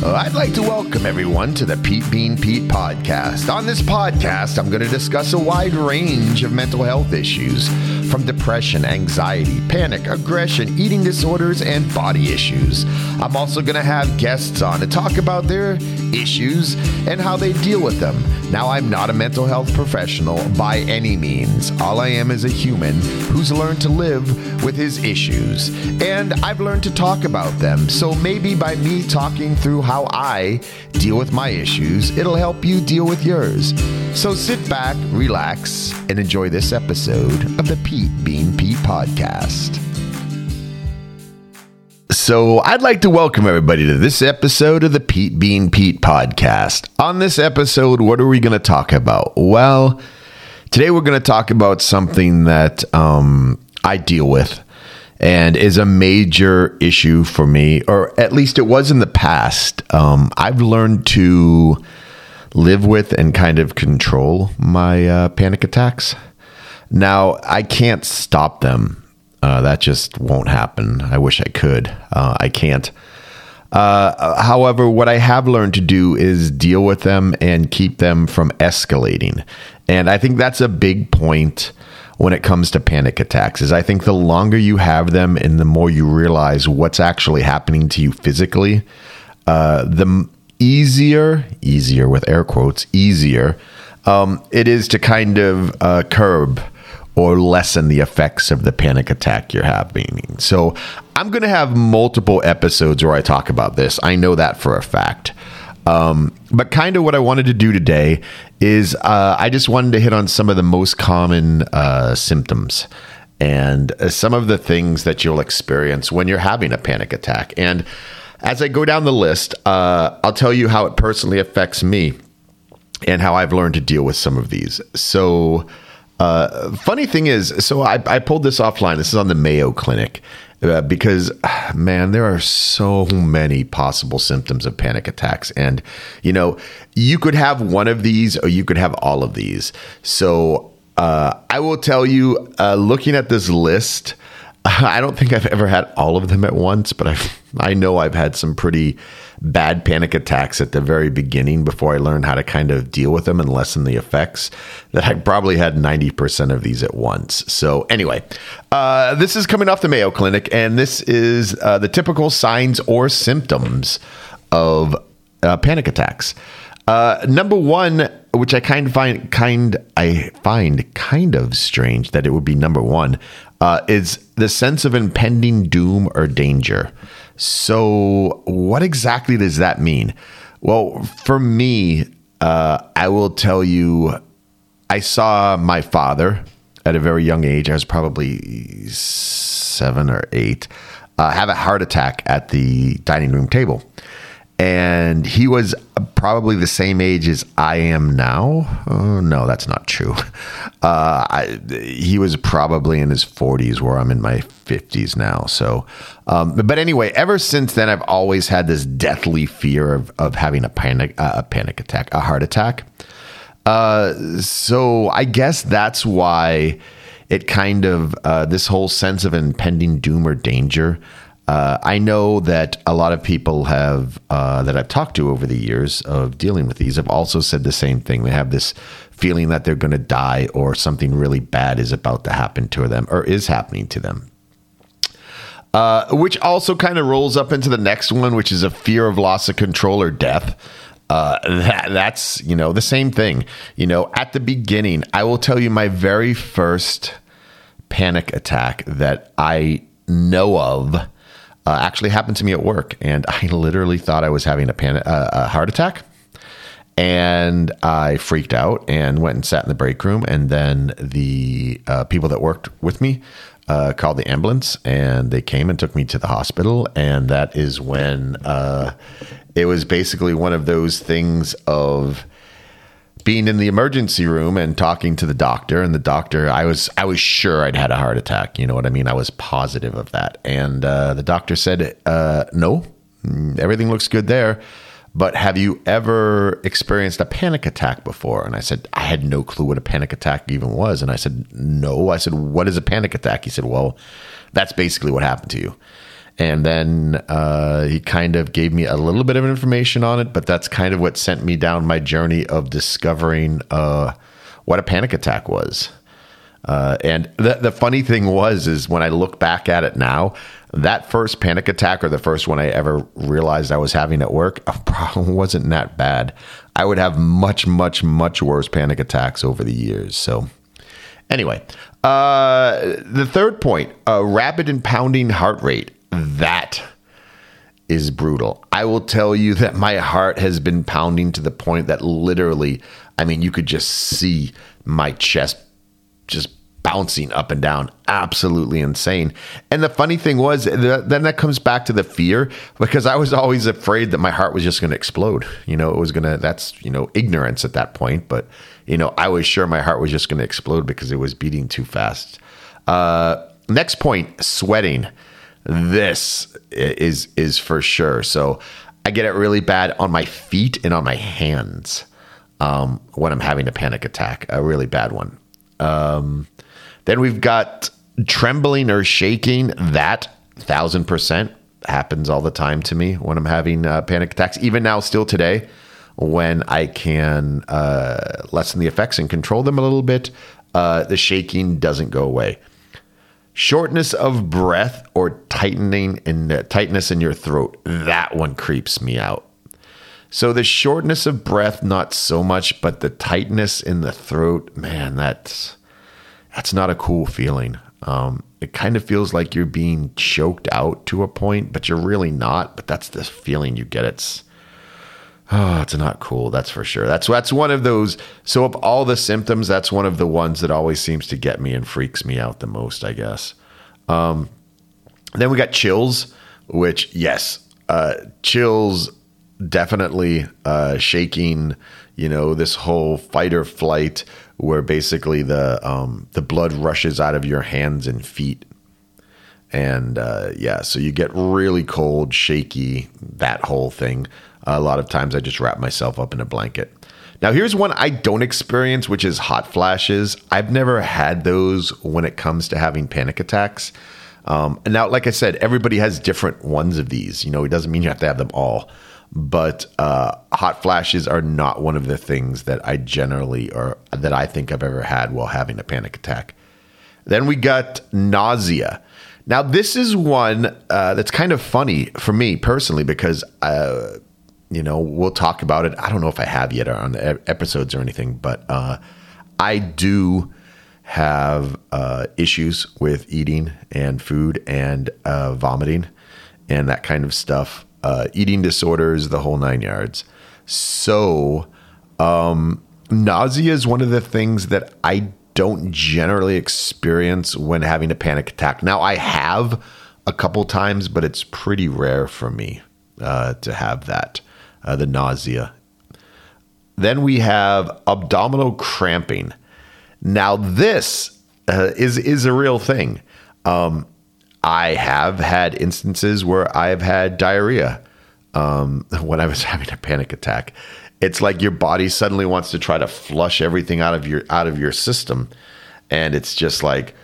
Uh, I'd like to welcome everyone to the Pete Being Pete podcast. On this podcast, I'm going to discuss a wide range of mental health issues from depression, anxiety, panic, aggression, eating disorders, and body issues. I'm also going to have guests on to talk about their issues and how they deal with them. Now, I'm not a mental health professional by any means. All I am is a human who's learned to live with his issues, and I've learned to talk about them. So maybe by me talking through how I deal with my issues, it'll help you deal with yours. So sit back, relax, and enjoy this episode of the Pete Being Pete podcast. So, I'd like to welcome everybody to this episode of the Pete Being Pete podcast. On this episode, what are we going to talk about? Well, today we're going to talk about something that um, I deal with and is a major issue for me, or at least it was in the past. Um, I've learned to live with and kind of control my uh, panic attacks. Now, I can't stop them. Uh, that just won't happen. I wish I could. Uh, I can't. Uh, however, what I have learned to do is deal with them and keep them from escalating. And I think that's a big point when it comes to panic attacks is I think the longer you have them and the more you realize what's actually happening to you physically, uh, the easier, easier with air quotes, easier um, it is to kind of uh, curb or lessen the effects of the panic attack you're having. So I'm going to have multiple episodes where I talk about this. I know that for a fact. Um, but kind of what I wanted to do today is uh, I just wanted to hit on some of the most common uh, symptoms and uh, some of the things that you'll experience when you're having a panic attack. And as I go down the list, uh, I'll tell you how it personally affects me and how I've learned to deal with some of these. So, uh, funny thing is, so I, I, pulled this offline. This is on the Mayo Clinic uh, because, man, there are so many possible symptoms of panic attacks. And, you know, you could have one of these or you could have all of these. So uh, I will tell you, uh, looking at this list, I don't think I've ever had all of them at once, but I I know I've had some pretty bad panic attacks at the very beginning before I learned how to kind of deal with them and lessen the effects. That I probably had 90% of these at once. So, anyway, uh, this is coming off the Mayo Clinic, and this is uh, the typical signs or symptoms of uh, panic attacks. Uh, number one, which I kind of find kind I find kind of strange that it would be number one, uh, is the sense of impending doom or danger. So, what exactly does that mean? Well, for me, uh, I will tell you, I saw my father at a very young age. I was probably seven or eight. Uh, have a heart attack at the dining room table and he was probably the same age as I am now. Oh, no, that's not true. Uh, I, he was probably in his 40s, where I'm in my 50s now. So, um, but anyway, ever since then, I've always had this deathly fear of, of having a panic uh, a panic attack, a heart attack. Uh, so I guess that's why it kind of uh, this whole sense of impending doom or danger uh, I know that a lot of people have uh, that I've talked to over the years of dealing with these have also said the same thing. They have this feeling that they're going to die or something really bad is about to happen to them or is happening to them. Uh, which also kind of rolls up into the next one, which is a fear of loss of control or death. Uh, that, that's you know the same thing. You know, at the beginning, I will tell you my very first panic attack that I know of uh, actually happened to me at work, and I literally thought I was having a, pan- uh, a heart attack. And I freaked out and went and sat in the break room. And then the uh, people that worked with me uh, called the ambulance, and they came and took me to the hospital. And that is when uh, it was basically one of those things of being in the emergency room and talking to the doctor and the doctor i was i was sure i'd had a heart attack you know what i mean? I was positive of that. And uh, the doctor said uh, no everything looks good there but have you ever experienced a panic attack before? And i said i had no clue what a panic attack even was. And i said no. I said what is a panic attack? He said well that's basically what happened to you And then uh, he kind of gave me a little bit of information on it, but that's kind of what sent me down my journey of discovering uh, what a panic attack was. Uh, and the, the funny thing was, is when I look back at it now, that first panic attack or the first one I ever realized I was having at work wasn't that bad. I would have much, much, much worse panic attacks over the years. So, anyway, uh, the third point a rapid and pounding heart rate. That is brutal. I will tell you that my heart has been pounding to the point that literally, I mean, you could just see my chest just bouncing up and down. Absolutely insane. And the funny thing was, then that comes back to the fear because I was always afraid that my heart was just going to explode. You know, it was going to, that's, you know, ignorance at that point. But, you know, I was sure my heart was just going to explode because it was beating too fast. Uh, next point sweating. This is, is for sure. So I get it really bad on my feet and on my hands um, when I'm having a panic attack, a really bad one. Um, then we've got trembling or shaking. That thousand percent happens all the time to me when I'm having uh, panic attacks. Even now, still today, when I can uh, lessen the effects and control them a little bit, uh, the shaking doesn't go away. Shortness of breath or tightening and uh, tightness in your throat. That one creeps me out. So the shortness of breath, not so much, but the tightness in the throat, man, that's that's not a cool feeling. Um, it kind of feels like you're being choked out to a point, but you're really not. But that's the feeling you get. It's oh, it's not cool. That's for sure. That's that's one of those. So of all the symptoms, that's one of the ones that always seems to get me and freaks me out the most. I guess. Um, then we got chills, which yes, uh, chills definitely uh, shaking. You know this whole fight or flight where basically the um, the blood rushes out of your hands and feet, and uh, yeah, so you get really cold, shaky, that whole thing. a lot of times, I just wrap myself up in a blanket. Now, here's one I don't experience, which is hot flashes. I've never had those when it comes to having panic attacks. Um, and now, like I said, everybody has different ones of these. You know, it doesn't mean you have to have them all but uh, hot flashes are not one of the things that I generally or that I think I've ever had while having a panic attack. Then we got nausea. Now, this is one uh, that's kind of funny for me personally because, uh, you know, we'll talk about it. I don't know if I have yet on the episodes or anything, but uh, I do have uh, issues with eating and food and uh, vomiting and that kind of stuff uh, eating disorders, the whole nine yards. So, um, nausea is one of the things that I don't generally experience when having a panic attack. Now, I have a couple times, but it's pretty rare for me uh, to have that, uh, the nausea. Then we have abdominal cramping. Now, this uh, is is a real thing. Um, I have had instances where I've had diarrhea um, when I was having a panic attack. It's like your body suddenly wants to try to flush everything out of your out of your system, and it's just like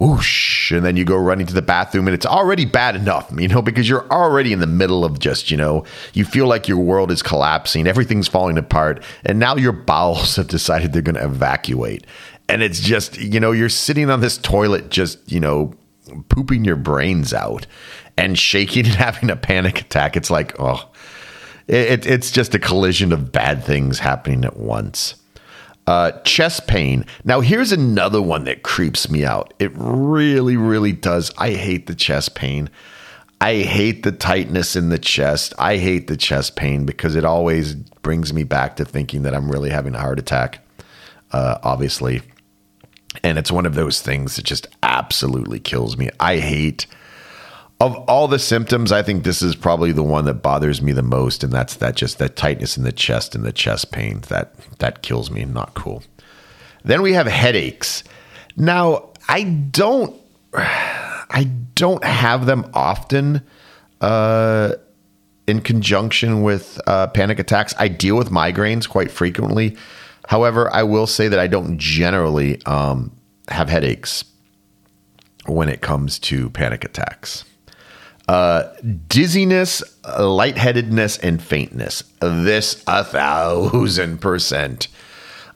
whoosh, and then you go running to the bathroom, and it's already bad enough, you know, because you're already in the middle of just, you know, you feel like your world is collapsing, everything's falling apart, and now your bowels have decided they're going to evacuate, and it's just, you know, you're sitting on this toilet, just, you know, pooping your brains out and shaking and having a panic attack. It's like, oh, it, it's just a collision of bad things happening at once. Uh, chest pain. Now, here's another one that creeps me out. It really, really does. I hate the chest pain. I hate the tightness in the chest. I hate the chest pain because it always brings me back to thinking that I'm really having a heart attack, uh, obviously. And it's one of those things that just absolutely kills me. I hate of all the symptoms, I think this is probably the one that bothers me the most, and that's that just that tightness in the chest and the chest pain that that kills me. Not cool. Then we have headaches. Now I don't, I don't have them often. Uh, in conjunction with uh, panic attacks, I deal with migraines quite frequently. However, I will say that I don't generally um, have headaches when it comes to panic attacks. Uh, dizziness, lightheadedness, and faintness. This a thousand percent.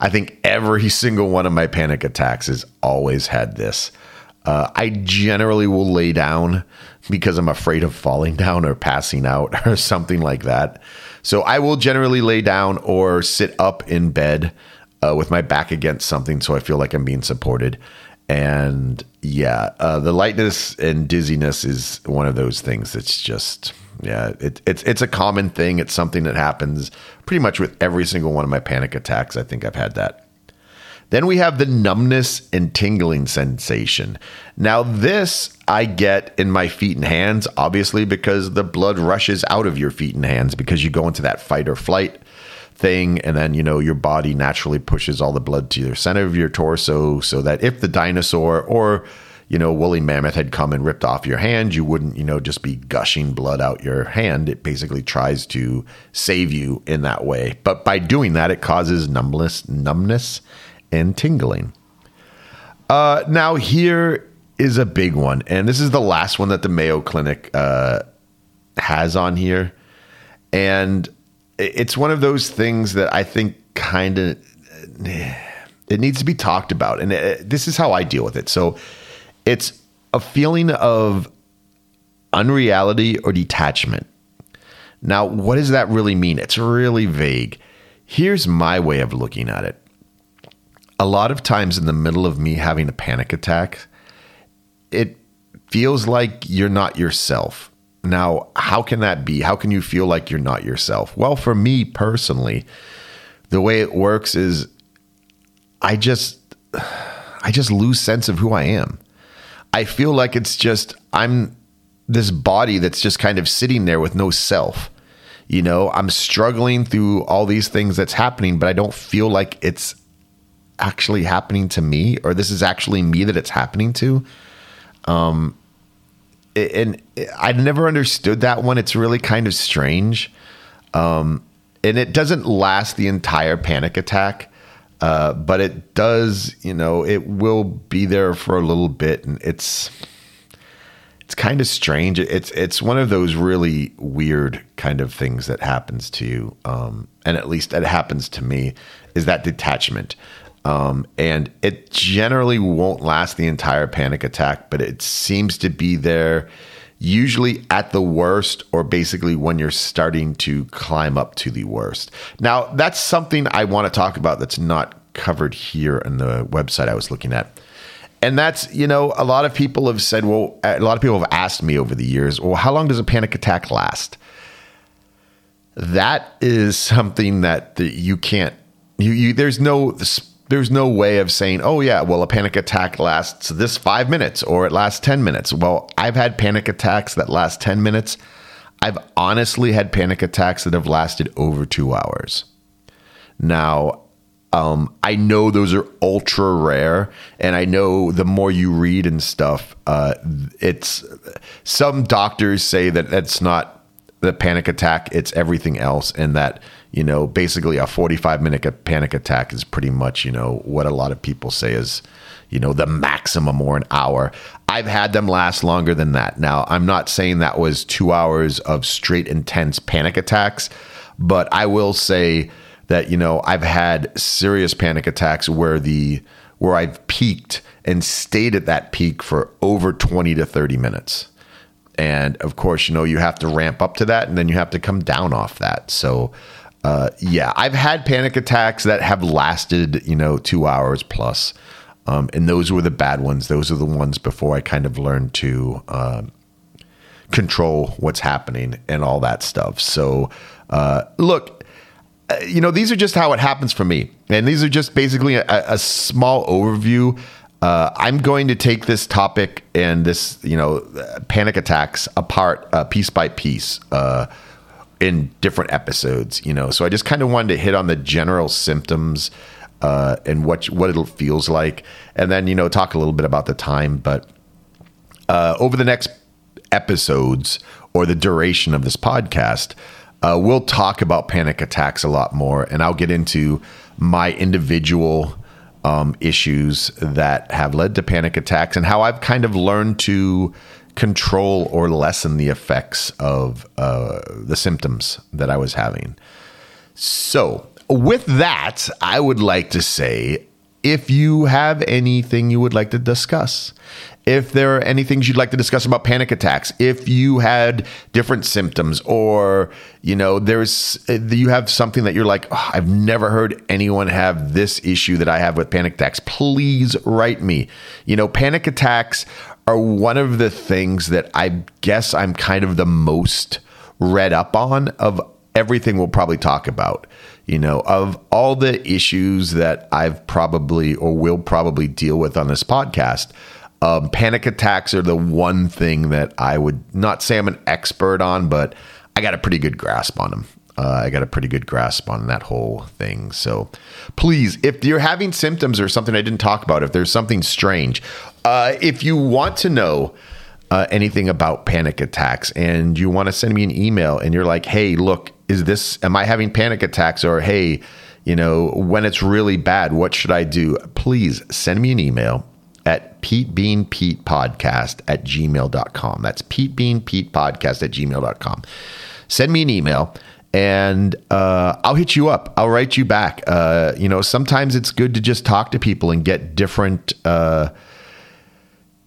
I think every single one of my panic attacks has always had this. Uh, I generally will lay down because I'm afraid of falling down or passing out or something like that. So I will generally lay down or sit up in bed uh, with my back against something so I feel like I'm being supported. And yeah, uh, the lightness and dizziness is one of those things that's just yeah, it, it's it's a common thing. It's something that happens pretty much with every single one of my panic attacks. I think I've had that. Then we have the numbness and tingling sensation. Now, this I get in my feet and hands, obviously, because the blood rushes out of your feet and hands because you go into that fight or flight thing. And then, you know, your body naturally pushes all the blood to the center of your torso so that if the dinosaur or, you know, woolly mammoth had come and ripped off your hand, you wouldn't, you know, just be gushing blood out your hand. It basically tries to save you in that way. But by doing that, it causes numbness, numbness and tingling. Uh, now, here is a big one, and this is the last one that the Mayo Clinic uh, has on here. And it's one of those things that I think kind of eh, it needs to be talked about, and it, this is how I deal with it. So, it's a feeling of unreality or detachment. Now, what does that really mean? It's really vague. Here's my way of looking at it a lot of times in the middle of me having a panic attack, it feels like you're not yourself. Now, how can that be? How can you feel like you're not yourself? Well, for me personally, the way it works is I just I just lose sense of who I am. I feel like it's just I'm this body that's just kind of sitting there with no self. You know, I'm struggling through all these things that's happening, but I don't feel like it's actually happening to me or this is actually me that it's happening to. Um, and I never understood that one. It's really kind of strange. Um, and it doesn't last the entire panic attack. Uh, but it does, you know, it will be there for a little bit, and it's it's kind of strange. It's it's one of those really weird kind of things that happens to you, um, and at least it happens to me, is that detachment. Um, and it generally won't last the entire panic attack, but it seems to be there usually at the worst or basically when you're starting to climb up to the worst. Now, that's something I want to talk about that's not covered here in the website I was looking at. And that's, you know, a lot of people have said, well, a lot of people have asked me over the years, well, how long does a panic attack last? That is something that you can't, you, you there's no there's no way of saying, oh, yeah, well, a panic attack lasts this five minutes or it lasts 10 minutes. Well, I've had panic attacks that last 10 minutes. I've honestly had panic attacks that have lasted over two hours. Now, um, I know those are ultra rare, and I know the more you read and stuff, uh, it's some doctors say that that's not the panic attack, it's everything else, and that you know, basically a 45 minute panic attack is pretty much, you know, what a lot of people say is, you know, the maximum or an hour. I've had them last longer than that. Now, I'm not saying that was two hours of straight intense panic attacks, but I will say that, you know, I've had serious panic attacks where the, where I've peaked and stayed at that peak for over 20 to 30 minutes. And of course, you know, you have to ramp up to that and then you have to come down off that. So, uh, yeah, I've had panic attacks that have lasted, you know, two hours plus. Um, and those were the bad ones. Those are the ones before I kind of learned to uh, control what's happening and all that stuff. So, uh, look, uh, you know, these are just how it happens for me. And these are just basically a, a small overview. Uh, I'm going to take this topic and this, you know, panic attacks apart uh, piece by piece. Uh, in different episodes, you know. So I just kind of wanted to hit on the general symptoms uh, and what what it feels like, and then you know talk a little bit about the time. But uh, over the next episodes or the duration of this podcast, uh, we'll talk about panic attacks a lot more, and I'll get into my individual um, issues that have led to panic attacks and how I've kind of learned to control or lessen the effects of uh, the symptoms that I was having. So, with that, I would like to say if you have anything you would like to discuss, if there are any things you'd like to discuss about panic attacks, if you had different symptoms, or you know, there's uh, you have something that you're like, oh, I've never heard anyone have this issue that I have with panic attacks. Please write me. You know, panic attacks are one of the things that I guess I'm kind of the most read up on of everything we'll probably talk about. You know, of all the issues that I've probably or will probably deal with on this podcast, um, panic attacks are the one thing that I would not say I'm an expert on, but I got a pretty good grasp on them. Uh, I got a pretty good grasp on that whole thing. So please, if you're having symptoms or something I didn't talk about, if there's something strange, uh, if you want to know uh, anything about panic attacks and you want to send me an email and you're like, hey, look, is this, am I having panic attacks? Or hey, you know, when it's really bad, what should I do? Please send me an email at Pete Being Pete Podcast at gmail.com. That's Pete Being Pete Podcast at gmail.com. Send me an email and uh, I'll hit you up. I'll write you back. Uh, you know, sometimes it's good to just talk to people and get different uh,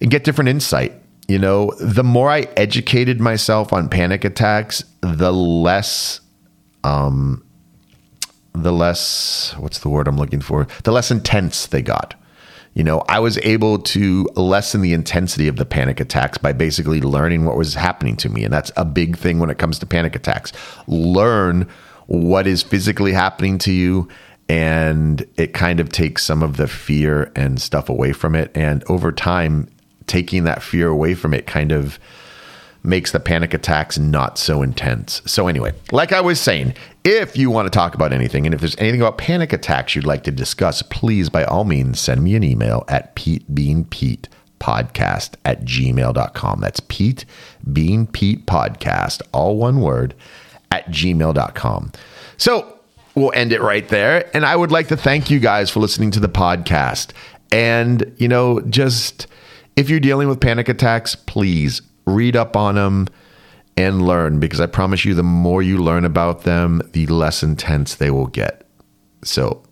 and get different insight. You know, the more I educated myself on panic attacks, the less, um, the less what's the word I'm looking for? The less intense they got. You know, I was able to lessen the intensity of the panic attacks by basically learning what was happening to me. And that's a big thing when it comes to panic attacks. Learn what is physically happening to you, and it kind of takes some of the fear and stuff away from it. And over time, taking that fear away from it kind of makes the panic attacks not so intense. So, anyway, like I was saying, if you want to talk about anything and if there's anything about panic attacks you'd like to discuss, please, by all means, send me an email at PeteBeingPete podcast at gmail.com. That's Pete Being Pete podcast, all one word, at gmail.com. So, we'll end it right there. And I would like to thank you guys for listening to the podcast. And, you know, just if you're dealing with panic attacks, please read up on them and learn because I promise you, the more you learn about them, the less intense they will get. So,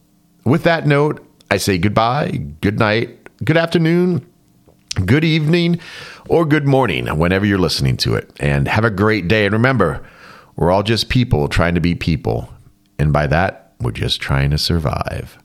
with that note, I say goodbye, good night, good afternoon, good evening, or good morning, whenever you're listening to it. And have a great day. And remember, we're all just people trying to be people. And by that, we're just trying to survive.